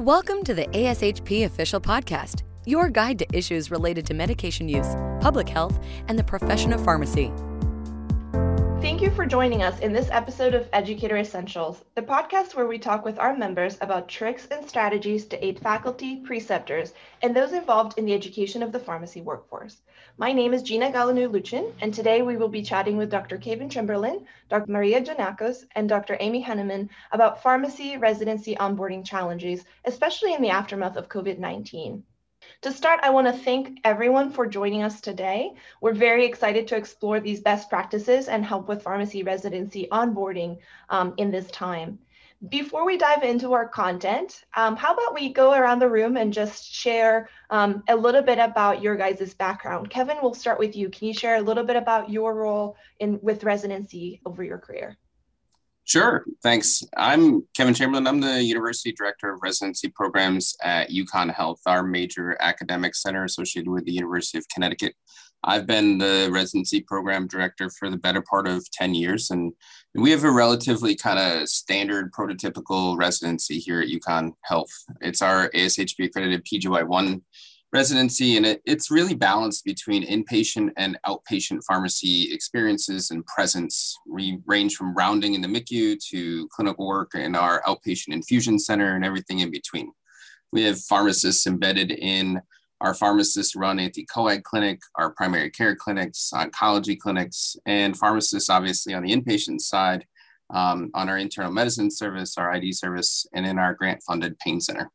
Welcome to the ASHP Official Podcast, your guide to issues related to medication use, public health, and the profession of pharmacy. You for joining us in this episode of Educator Essentials, the podcast where we talk with our members about tricks and strategies to aid faculty, preceptors, and those involved in the education of the pharmacy workforce. My name is Gina Galanu Luchin, and today we will be chatting with Dr. Kevin Chamberlain, Dr. Maria Janakos, and Dr. Amy Henneman about pharmacy residency onboarding challenges, especially in the aftermath of COVID 19. To start, I want to thank everyone for joining us today. We're very excited to explore these best practices and help with pharmacy residency onboarding um, in this time. Before we dive into our content, um, how about we go around the room and just share um, a little bit about your guys' background. Kevin, we'll start with you. Can you share a little bit about your role in with residency over your career? Sure, thanks. I'm Kevin Chamberlain. I'm the University Director of Residency Programs at UConn Health, our major academic center associated with the University of Connecticut. I've been the residency program director for the better part of 10 years, and we have a relatively kind of standard prototypical residency here at UConn Health. It's our ASHP accredited PGY1 residency, and it, it's really balanced between inpatient and outpatient pharmacy experiences and presence. We range from rounding in the MICU to clinical work in our outpatient infusion center and everything in between. We have pharmacists embedded in our pharmacists run anti-coag clinic, our primary care clinics, oncology clinics, and pharmacists obviously on the inpatient side um, on our internal medicine service, our ID service, and in our grant funded pain center.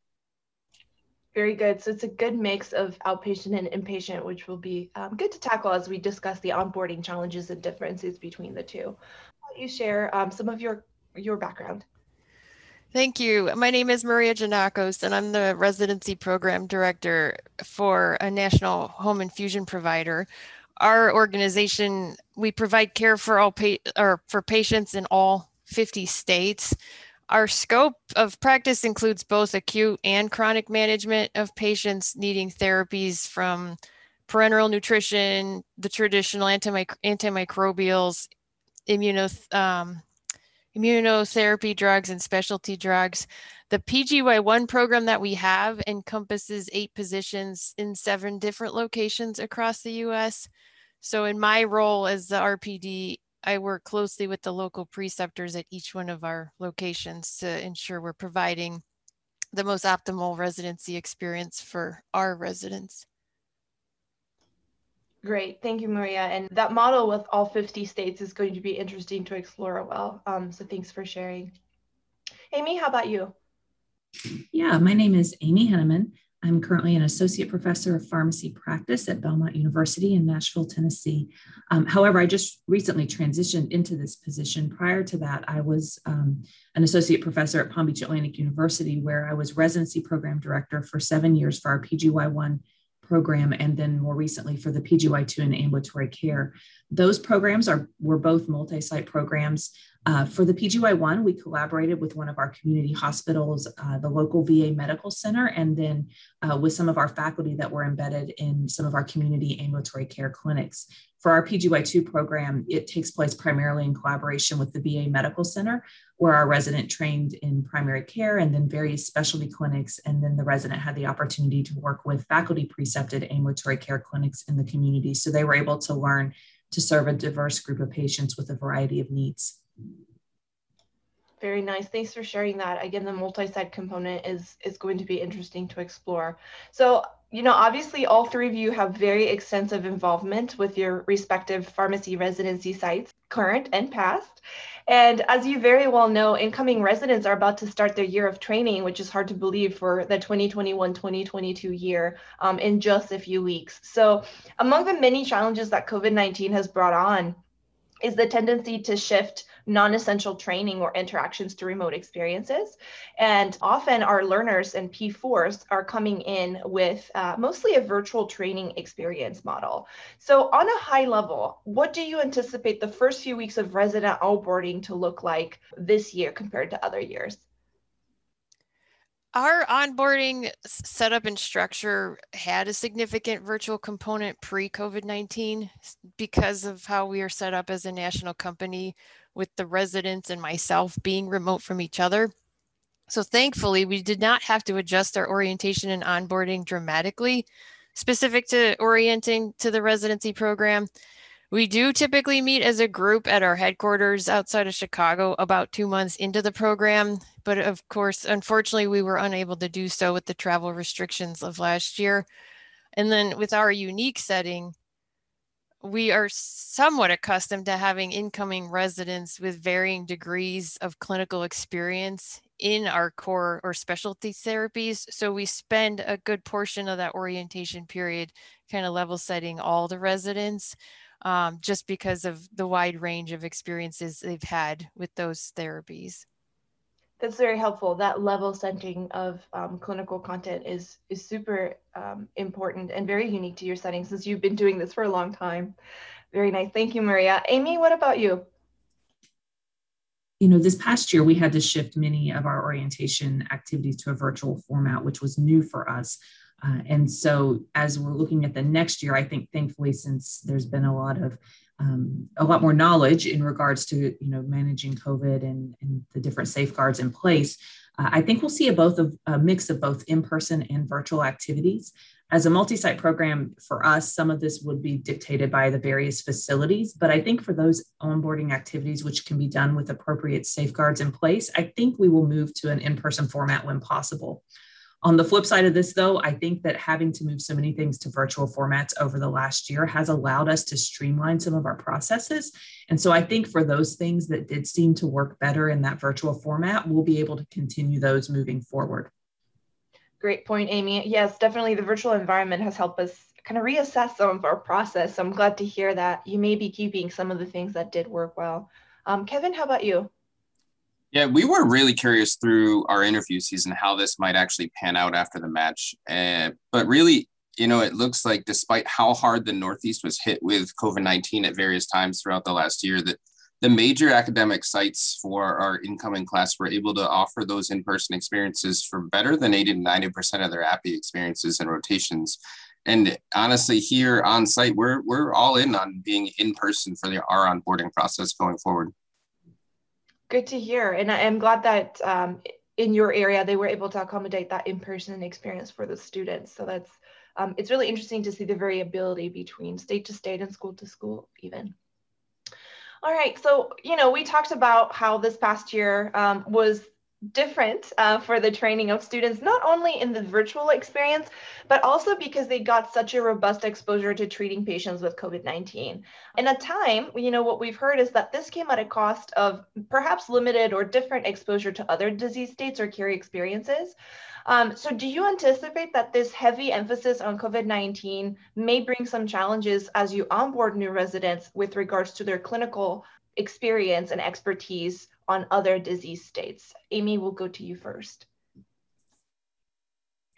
Very good. So it's a good mix of outpatient and inpatient, which will be um, good to tackle as we discuss the onboarding challenges and differences between the two. I'll you share um, some of your your background. Thank you. My name is Maria Janakos, and I'm the residency program director for a national home infusion provider. Our organization, we provide care for all pa- or for patients in all 50 states. Our scope of practice includes both acute and chronic management of patients needing therapies from parenteral nutrition, the traditional antimic- antimicrobials, immunoth- um, immunotherapy drugs, and specialty drugs. The PGY1 program that we have encompasses eight positions in seven different locations across the US. So, in my role as the RPD, I work closely with the local preceptors at each one of our locations to ensure we're providing the most optimal residency experience for our residents. Great, thank you, Maria. And that model with all 50 states is going to be interesting to explore well. Um, so thanks for sharing. Amy, how about you? Yeah, my name is Amy Henneman. I'm currently an associate professor of pharmacy practice at Belmont University in Nashville, Tennessee. Um, however, I just recently transitioned into this position. Prior to that, I was um, an associate professor at Palm Beach Atlantic University, where I was residency program director for seven years for our PGY1 program and then more recently for the PGY2 and ambulatory care. Those programs are were both multi-site programs. Uh, for the PGY1, we collaborated with one of our community hospitals, uh, the local VA Medical Center, and then uh, with some of our faculty that were embedded in some of our community ambulatory care clinics. For our PGY2 program, it takes place primarily in collaboration with the VA Medical Center, where our resident trained in primary care and then various specialty clinics. And then the resident had the opportunity to work with faculty precepted ambulatory care clinics in the community. So they were able to learn to serve a diverse group of patients with a variety of needs. Very nice. Thanks for sharing that. Again, the multi-site component is is going to be interesting to explore. So, you know, obviously all three of you have very extensive involvement with your respective pharmacy residency sites, current and past. And as you very well know, incoming residents are about to start their year of training, which is hard to believe for the 2021-2022 year um, in just a few weeks. So among the many challenges that COVID-19 has brought on is the tendency to shift non-essential training or interactions to remote experiences. And often our learners and P4s are coming in with uh, mostly a virtual training experience model. So on a high level, what do you anticipate the first few weeks of resident onboarding to look like this year compared to other years? Our onboarding setup and structure had a significant virtual component pre COVID 19 because of how we are set up as a national company with the residents and myself being remote from each other. So thankfully, we did not have to adjust our orientation and onboarding dramatically specific to orienting to the residency program. We do typically meet as a group at our headquarters outside of Chicago about two months into the program. But of course, unfortunately, we were unable to do so with the travel restrictions of last year. And then with our unique setting, we are somewhat accustomed to having incoming residents with varying degrees of clinical experience in our core or specialty therapies. So we spend a good portion of that orientation period kind of level setting all the residents um, just because of the wide range of experiences they've had with those therapies. That's very helpful. That level setting of um, clinical content is is super um, important and very unique to your setting since you've been doing this for a long time. Very nice. Thank you, Maria. Amy, what about you? You know, this past year we had to shift many of our orientation activities to a virtual format, which was new for us. Uh, and so, as we're looking at the next year, I think thankfully, since there's been a lot of um, a lot more knowledge in regards to you know managing COVID and, and the different safeguards in place, uh, I think we'll see a both of a mix of both in-person and virtual activities. As a multi-site program for us, some of this would be dictated by the various facilities, but I think for those onboarding activities, which can be done with appropriate safeguards in place, I think we will move to an in-person format when possible. On the flip side of this, though, I think that having to move so many things to virtual formats over the last year has allowed us to streamline some of our processes. And so I think for those things that did seem to work better in that virtual format, we'll be able to continue those moving forward. Great point, Amy. Yes, definitely the virtual environment has helped us kind of reassess some of our process. So I'm glad to hear that you may be keeping some of the things that did work well. Um, Kevin, how about you? Yeah, we were really curious through our interview season how this might actually pan out after the match. Uh, but really, you know, it looks like despite how hard the Northeast was hit with COVID 19 at various times throughout the last year, that the major academic sites for our incoming class were able to offer those in person experiences for better than 80 to 90% of their APPE experiences and rotations. And honestly, here on site, we're, we're all in on being in person for the, our onboarding process going forward. Good to hear. And I am glad that um, in your area, they were able to accommodate that in-person experience for the students. So that's, um, it's really interesting to see the variability between state to state and school to school even. All right, so, you know, we talked about how this past year um, was different uh, for the training of students, not only in the virtual experience, but also because they got such a robust exposure to treating patients with COVID-19. In a time, you know, what we've heard is that this came at a cost of perhaps limited or different exposure to other disease states or care experiences. Um, so do you anticipate that this heavy emphasis on COVID-19 may bring some challenges as you onboard new residents with regards to their clinical experience and expertise on other disease states. Amy, we'll go to you first.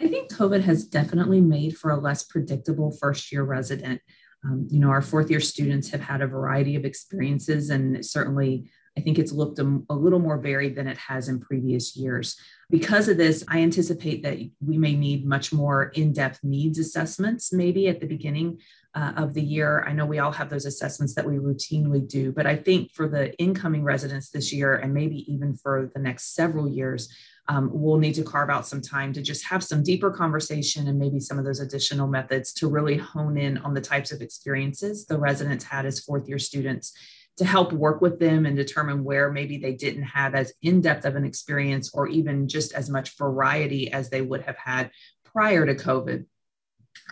I think COVID has definitely made for a less predictable first year resident. Um, you know, our fourth year students have had a variety of experiences, and certainly I think it's looked a, a, little more varied than it has in previous years. Because of this, I anticipate that we may need much more in depth needs assessments maybe at the beginning uh, of the year. I know we all have those assessments that we routinely do, but I think for the incoming residents this year and maybe even for the next several years, um, we'll need to carve out some time to just have some deeper conversation and maybe some of those additional methods to really hone in on the types of experiences the residents had as fourth year students to help work with them and determine where maybe they didn't have as in-depth of an experience or even just as much variety as they would have had prior to COVID.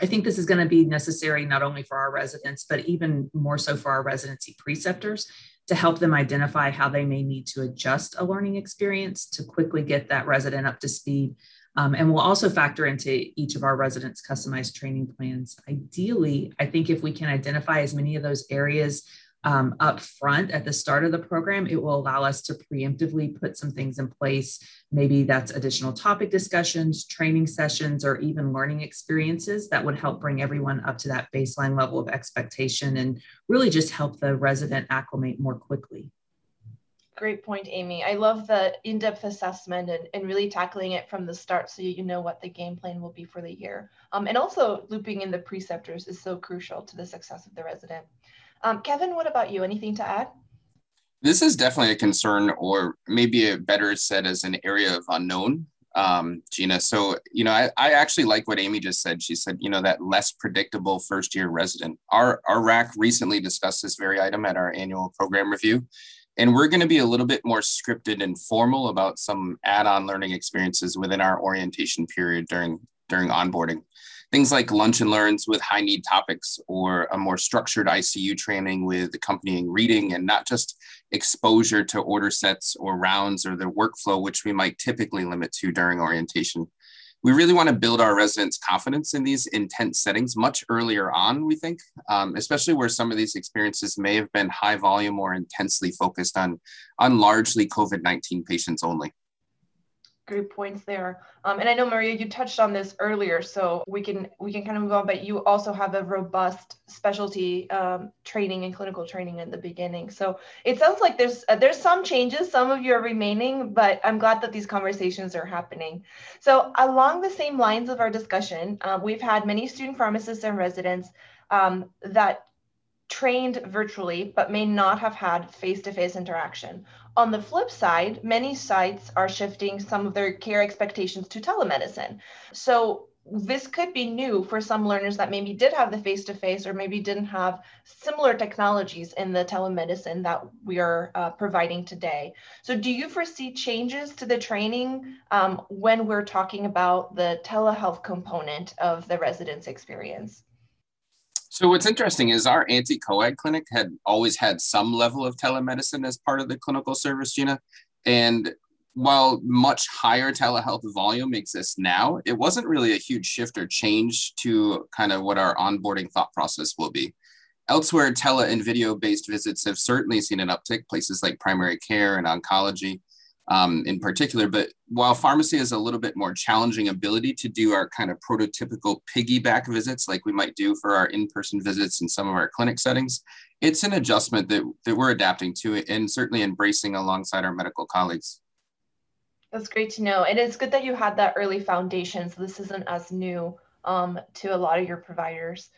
I think this is going to be necessary not only for our residents, but even more so for our residency preceptors to help them identify how they may need to adjust a learning experience to quickly get that resident up to speed. Um, and we'll also factor into each of our residents' customized training plans. Ideally, I think if we can identify as many of those areas um, up front at the start of the program, it will allow us to preemptively put some things in place. Maybe that's additional topic discussions, training sessions, or even learning experiences that would help bring everyone up to that baseline level of expectation and really just help the resident acclimate more quickly. Great point, Amy. I love the in-depth assessment and, and really tackling it from the start so you know what the game plan will be for the year. Um, and also looping in the preceptors is so crucial to the success of the resident. Um, Kevin, what about you? Anything to add? This is definitely a concern, or maybe a better said as an area of unknown, um, Gina. So, you know, I, I actually like what Amy just said. She said, you know, that less predictable first year resident. Our, our RAC recently discussed this very item at our annual program review. And we're going to be a little bit more scripted and formal about some add-on learning experiences within our orientation period during during onboarding. Things like lunch and learns with high need topics or a more structured ICU training with accompanying reading and not just exposure to order sets or rounds or the workflow, which we might typically limit to during orientation we really want to build our residents' confidence in these intense settings much earlier on, we think, um, especially where some of these experiences may have been high volume or intensely focused on, on largely COVID 19 patients only great points there. Um, and I know Maria, you touched on this earlier, so we can we can kind of move on. But you also have a robust specialty um, training and clinical training in the beginning. So it sounds like there's uh, there's some changes. Some of you are remaining, but I'm glad that these conversations are happening. So along the same lines of our discussion, uh, we've had many student pharmacists and residents um, that trained virtually but may not have had face-to-face interaction on the flip side, many sites are shifting some of their care expectations to telemedicine. So this could be new for some learners that maybe did have the face-to-face or maybe didn't have similar technologies in the telemedicine that we are uh, providing today. So do you foresee changes to the training um, when we're talking about the telehealth component of the residence experience? So what's interesting is our anti-coag clinic had always had some level of telemedicine as part of the clinical service, Gina. And while much higher telehealth volume exists now, it wasn't really a huge shift or change to kind of what our onboarding thought process will be. Elsewhere, tele and video based visits have certainly seen an uptick, places like primary care and oncology um, in particular. But while pharmacy has a little bit more challenging ability to do our kind of prototypical piggyback visits, like we might do for our in-person visits in some of our clinic settings, it's an adjustment that, that we're adapting to and certainly embracing alongside our medical colleagues. That's great to know. And it's good that you had that early foundation. So this isn't as new um, to a lot of your providers.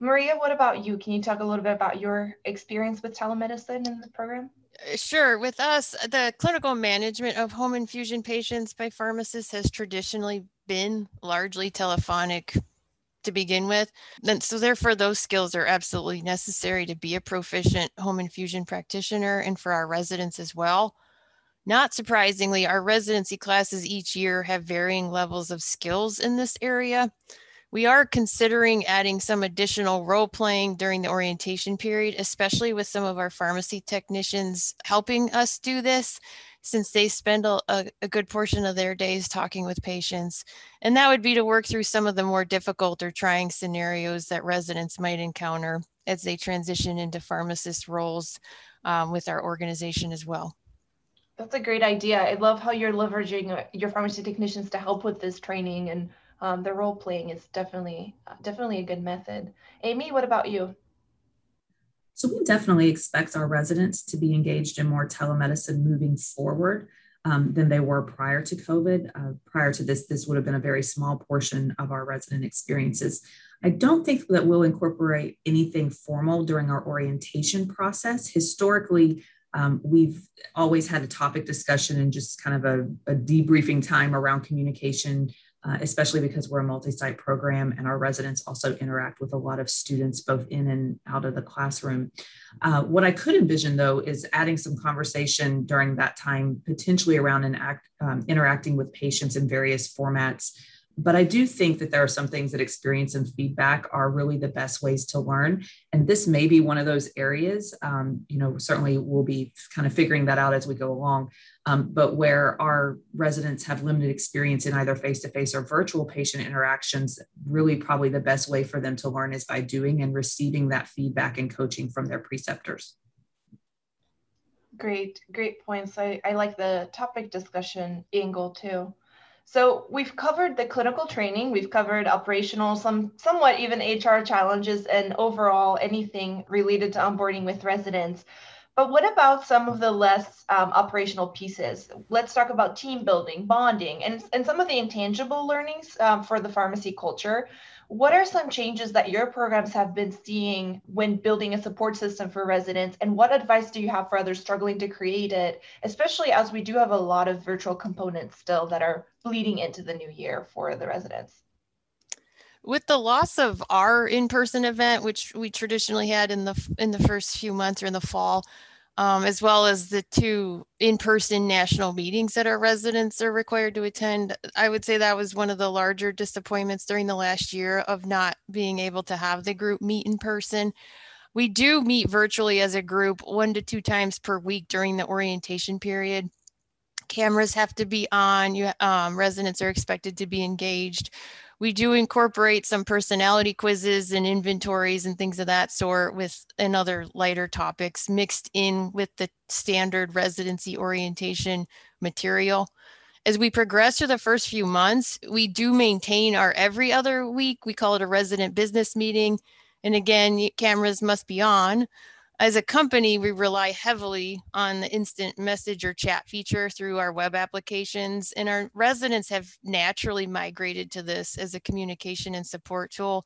Maria, what about you? Can you talk a little bit about your experience with telemedicine in the program? Sure. With us, the clinical management of home infusion patients by pharmacists has traditionally been largely telephonic to begin with. And so therefore those skills are absolutely necessary to be a proficient home infusion practitioner and for our residents as well. Not surprisingly, our residency classes each year have varying levels of skills in this area. We are considering adding some additional role playing during the orientation period, especially with some of our pharmacy technicians helping us do this since they spend a, a, good portion of their days talking with patients. And that would be to work through some of the more difficult or trying scenarios that residents might encounter as they transition into pharmacist roles um, with our organization as well. That's a great idea. I love how you're leveraging your pharmacy technicians to help with this training and um, the role playing is definitely uh, definitely a good method. Amy, what about you? So we definitely expect our residents to be engaged in more telemedicine moving forward um, than they were prior to COVID. Uh, prior to this, this would have been a very small portion of our resident experiences. I don't think that we'll incorporate anything formal during our orientation process. Historically, um, we've always had a topic discussion and just kind of a, a debriefing time around communication uh, especially because we're a multi-site program and our residents also interact with a lot of students both in and out of the classroom. Uh, what I could envision though is adding some conversation during that time, potentially around an act, um, interacting with patients in various formats but I do think that there are some things that experience and feedback are really the best ways to learn. And this may be one of those areas. Um, you know, certainly we'll be kind of figuring that out as we go along. Um, but where our residents have limited experience in either face to face or virtual patient interactions, really probably the best way for them to learn is by doing and receiving that feedback and coaching from their preceptors. Great, great points. I, I like the topic discussion angle too. So we've covered the clinical training, we've covered operational, some somewhat even HR challenges, and overall anything related to onboarding with residents. But what about some of the less um, operational pieces? Let's talk about team building, bonding, and, and some of the intangible learnings um, for the pharmacy culture. What are some changes that your programs have been seeing when building a support system for residents? And what advice do you have for others struggling to create it, especially as we do have a lot of virtual components still that are bleeding into the new year for the residents? With the loss of our in-person event, which we traditionally had in the in the first few months or in the fall, um, as well as the two in-person national meetings that our residents are required to attend. I would say that was one of the larger disappointments during the last year of not being able to have the group meet in person. We do meet virtually as a group one to two times per week during the orientation period. Cameras have to be on. You, um, residents are expected to be engaged we do incorporate some personality quizzes and inventories and things of that sort with and other lighter topics mixed in with the standard residency orientation material. As we progress through the first few months, we do maintain our every other week. We call it a resident business meeting. And again, cameras must be on as a company, we rely heavily on the instant message or chat feature through our web applications, and our residents have naturally migrated to this as a communication and support tool,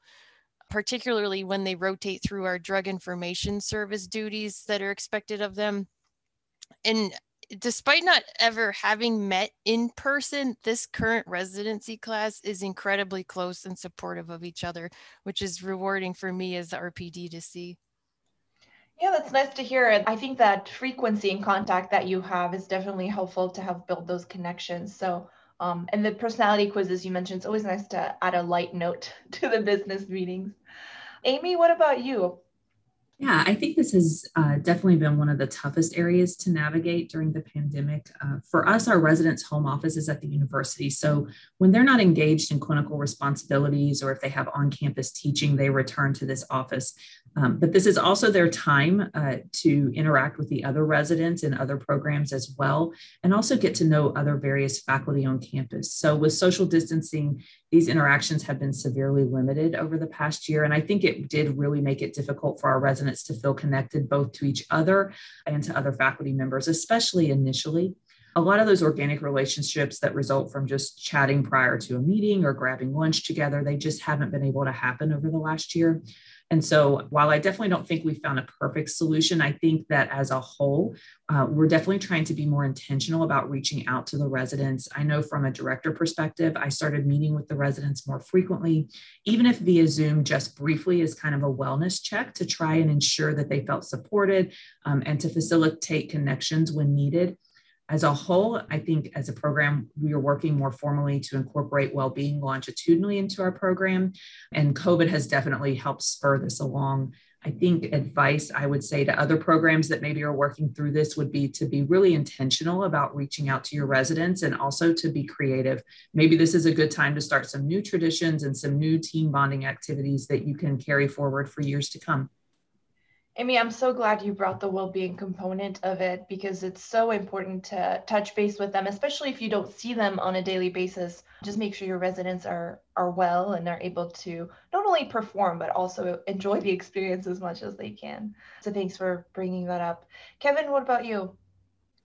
particularly when they rotate through our drug information service duties that are expected of them. And despite not ever having met in person, this current residency class is incredibly close and supportive of each other, which is rewarding for me as the RPD to see. Yeah, that's nice to hear. I think that frequency and contact that you have is definitely helpful to have built those connections. So, um, and the personality quizzes you mentioned, it's always nice to add a light note to the business meetings. Amy, what about you? Yeah, I think this has uh, definitely been one of the toughest areas to navigate during the pandemic. Uh, for us, our residents' home office is at the university. So when they're not engaged in clinical responsibilities or if they have on campus teaching, they return to this office. Um, but this is also their time uh, to interact with the other residents and other programs as well, and also get to know other various faculty on campus. So, with social distancing, these interactions have been severely limited over the past year. And I think it did really make it difficult for our residents to feel connected both to each other and to other faculty members, especially initially a lot of those organic relationships that result from just chatting prior to a meeting or grabbing lunch together, they just haven't been able to happen over the last year. And so, while I definitely don't think we found a perfect solution, I think that as a whole, uh, we're definitely trying to be more intentional about reaching out to the residents. I know from a director perspective, I started meeting with the residents more frequently, even if via Zoom, just briefly, as kind of a wellness check to try and ensure that they felt supported um, and to facilitate connections when needed as a whole, I think as a program, we are working more formally to incorporate well-being longitudinally into our program. And COVID has definitely helped spur this along. I think advice I would say to other programs that maybe are working through this would be to be really intentional about reaching out to your residents and also to be creative. Maybe this is a good time to start some new traditions and some new team bonding activities that you can carry forward for years to come. Amy, I'm so glad you brought the well-being component of it because it's so important to touch base with them, especially if you don't see them on a daily basis. Just make sure your residents are are well and are able to not only perform but also enjoy the experience as much as they can. So thanks for bringing that up. Kevin, what about you?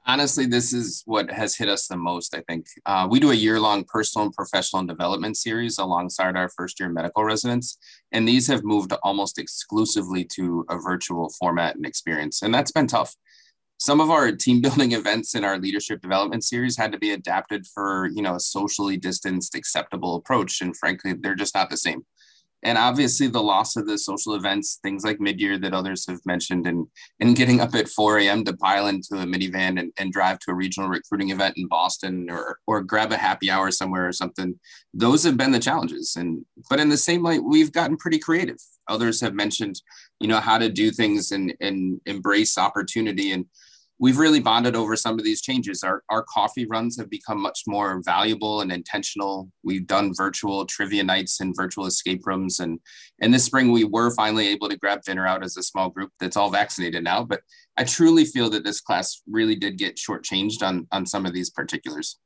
Honestly, this is what has hit us the most. I think uh, we do a year long personal and professional development series alongside our first year medical residents. And these have moved almost exclusively to a virtual format and experience. And that's been tough. Some of our team building events in our leadership development series had to be adapted for, you know, a socially distanced, acceptable approach. And frankly, they're just not the same and obviously the loss of the social events, things like mid-year that others have mentioned, and and getting up at 4 a.m. to pile into a minivan and, and drive to a regional recruiting event in Boston or or grab a happy hour somewhere or something. Those have been the challenges. And but in the same light, we've gotten pretty creative. Others have mentioned, you know, how to do things and and embrace opportunity. And we've really bonded over some of these changes. Our, our coffee runs have become much more valuable and intentional. We've done virtual trivia nights and virtual escape rooms. And, and this spring, we were finally able to grab dinner out as a small group that's all vaccinated now. But I truly feel that this class really did get shortchanged on, on some of these particulars.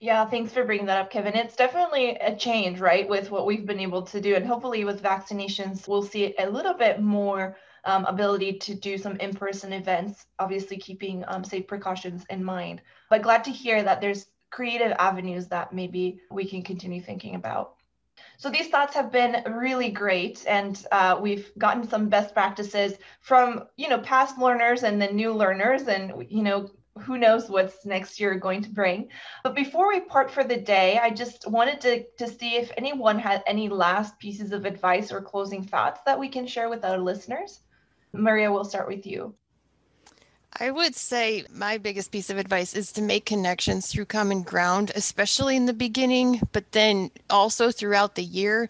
Yeah, thanks for bringing that up, Kevin. It's definitely a change, right, with what we've been able to do. And hopefully, with vaccinations, we'll see a little bit more um, ability to do some in-person events, obviously keeping um, safe precautions in mind. But glad to hear that there's creative avenues that maybe we can continue thinking about. So these thoughts have been really great, and uh, we've gotten some best practices from you know past learners and then new learners, and you know who knows what's next year going to bring. But before we part for the day, I just wanted to, to see if anyone had any last pieces of advice or closing thoughts that we can share with our listeners. Maria, we'll start with you. I would say my biggest piece of advice is to make connections through common ground, especially in the beginning, but then also throughout the year.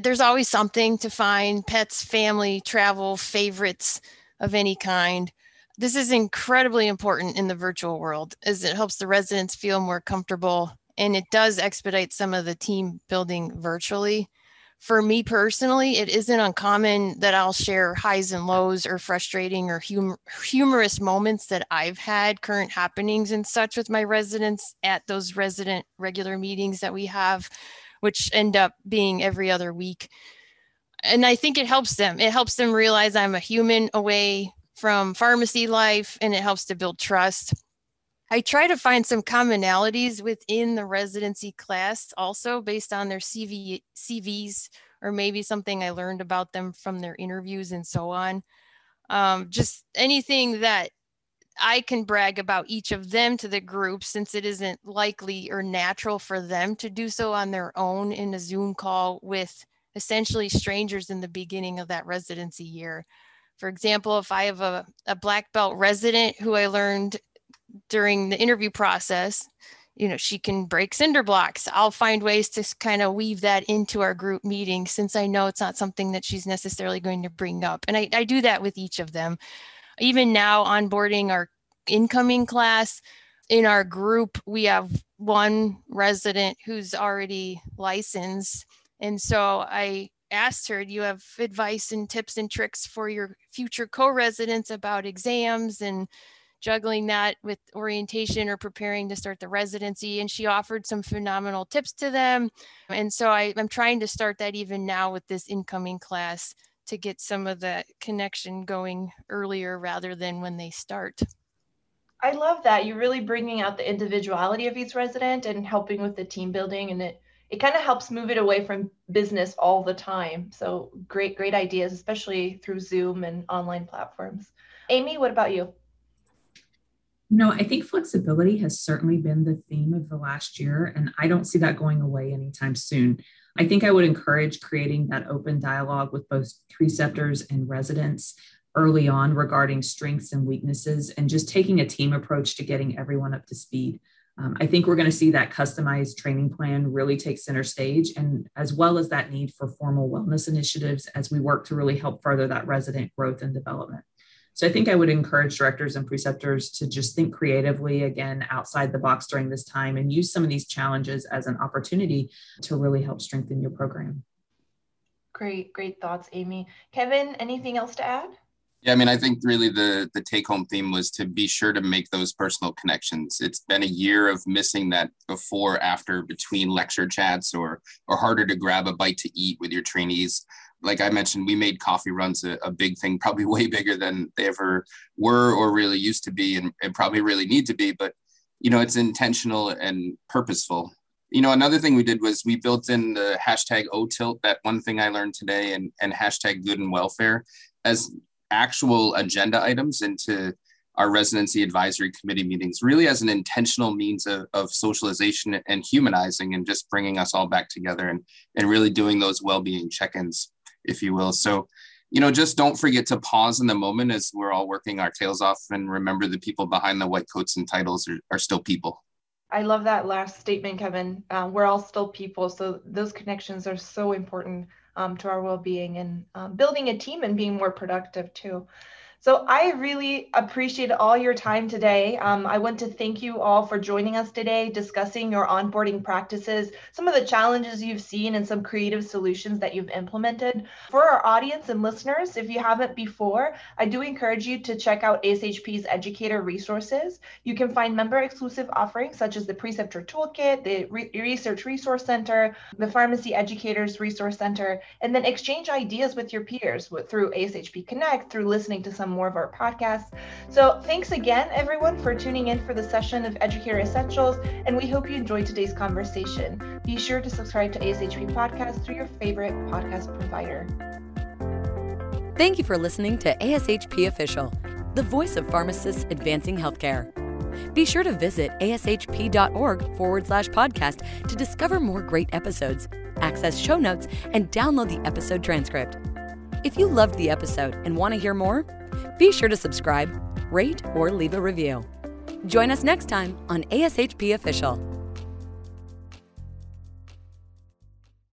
There's always something to find pets, family, travel, favorites of any kind. This is incredibly important in the virtual world as it helps the residents feel more comfortable and it does expedite some of the team building virtually. For me personally, it isn't uncommon that I'll share highs and lows or frustrating or hum- humorous moments that I've had, current happenings and such with my residents at those resident regular meetings that we have, which end up being every other week. And I think it helps them. It helps them realize I'm a human away from pharmacy life and it helps to build trust. I try to find some commonalities within the residency class also based on their CV, CVs or maybe something I learned about them from their interviews and so on. Um, just anything that I can brag about each of them to the group since it isn't likely or natural for them to do so on their own in a Zoom call with essentially strangers in the beginning of that residency year. For example, if I have a, a black belt resident who I learned during the interview process, you know, she can break cinder blocks. I'll find ways to kind of weave that into our group meeting since I know it's not something that she's necessarily going to bring up. And I, I do that with each of them. Even now, onboarding our incoming class, in our group, we have one resident who's already licensed. And so I asked her, Do you have advice and tips and tricks for your future co residents about exams and juggling that with orientation or preparing to start the residency? And she offered some phenomenal tips to them. And so I, I'm trying to start that even now with this incoming class to get some of the connection going earlier rather than when they start. I love that. You're really bringing out the individuality of each resident and helping with the team building and it it kind of helps move it away from business all the time. So great, great ideas, especially through Zoom and online platforms. Amy, what about you? No, I think flexibility has certainly been the theme of the last year, and I don't see that going away anytime soon. I think I would encourage creating that open dialogue with both preceptors and residents early on regarding strengths and weaknesses and just taking a team approach to getting everyone up to speed. Um, I think we're going to see that customized training plan really take center stage, and as well as that need for formal wellness initiatives as we work to really help further that resident growth and development. So I think I would encourage directors and preceptors to just think creatively again outside the box during this time and use some of these challenges as an opportunity to really help strengthen your program. Great, great thoughts, Amy. Kevin, anything else to add? Yeah, I mean, I think really the the take home theme was to be sure to make those personal connections. It's been a year of missing that before, after, between lecture chats, or or harder to grab a bite to eat with your trainees. Like I mentioned, we made coffee runs a, a big thing, probably way bigger than they ever were or really used to be, and, and probably really need to be. But you know, it's intentional and purposeful. You know, another thing we did was we built in the hashtag OTILT, that one thing I learned today, and, and hashtag good and welfare as actual agenda items into our residency advisory committee meetings really as an intentional means of, of socialization and humanizing and just bringing us all back together and, and really doing those well-being check-ins if you will. So you know just don't forget to pause in the moment as we're all working our tails off and remember the people behind the white coats and titles are, are still people. I love that last statement kevin. Uh, we're all still people. So those connections are so important um, to our well-being and um, building a team and being more productive too. So I really appreciate all your time today. Um, I want to thank you all for joining us today, discussing your onboarding practices, some of the challenges you've seen, and some creative solutions that you've implemented. For our audience and listeners, if you haven't before, I do encourage you to check out ASHP's educator resources. You can find member exclusive offerings such as the Preceptor Toolkit, the Re- Research Resource Center, the Pharmacy Educators Resource Center, and then exchange ideas with your peers through ASHP Connect, through listening to some more of our podcasts. So thanks again, everyone, for tuning in for the session of Educator Essentials, and we hope you enjoyed today's conversation. Be sure to subscribe to ASHP Podcast through your favorite podcast provider. Thank you for listening to ASHP Official, the voice of pharmacists advancing healthcare. Be sure to visit ashp.org forward slash podcast to discover more great episodes, access show notes, and download the episode transcript. If you loved the episode and want to hear more, be sure to subscribe, rate, or leave a review. Join us next time on ASHP Official.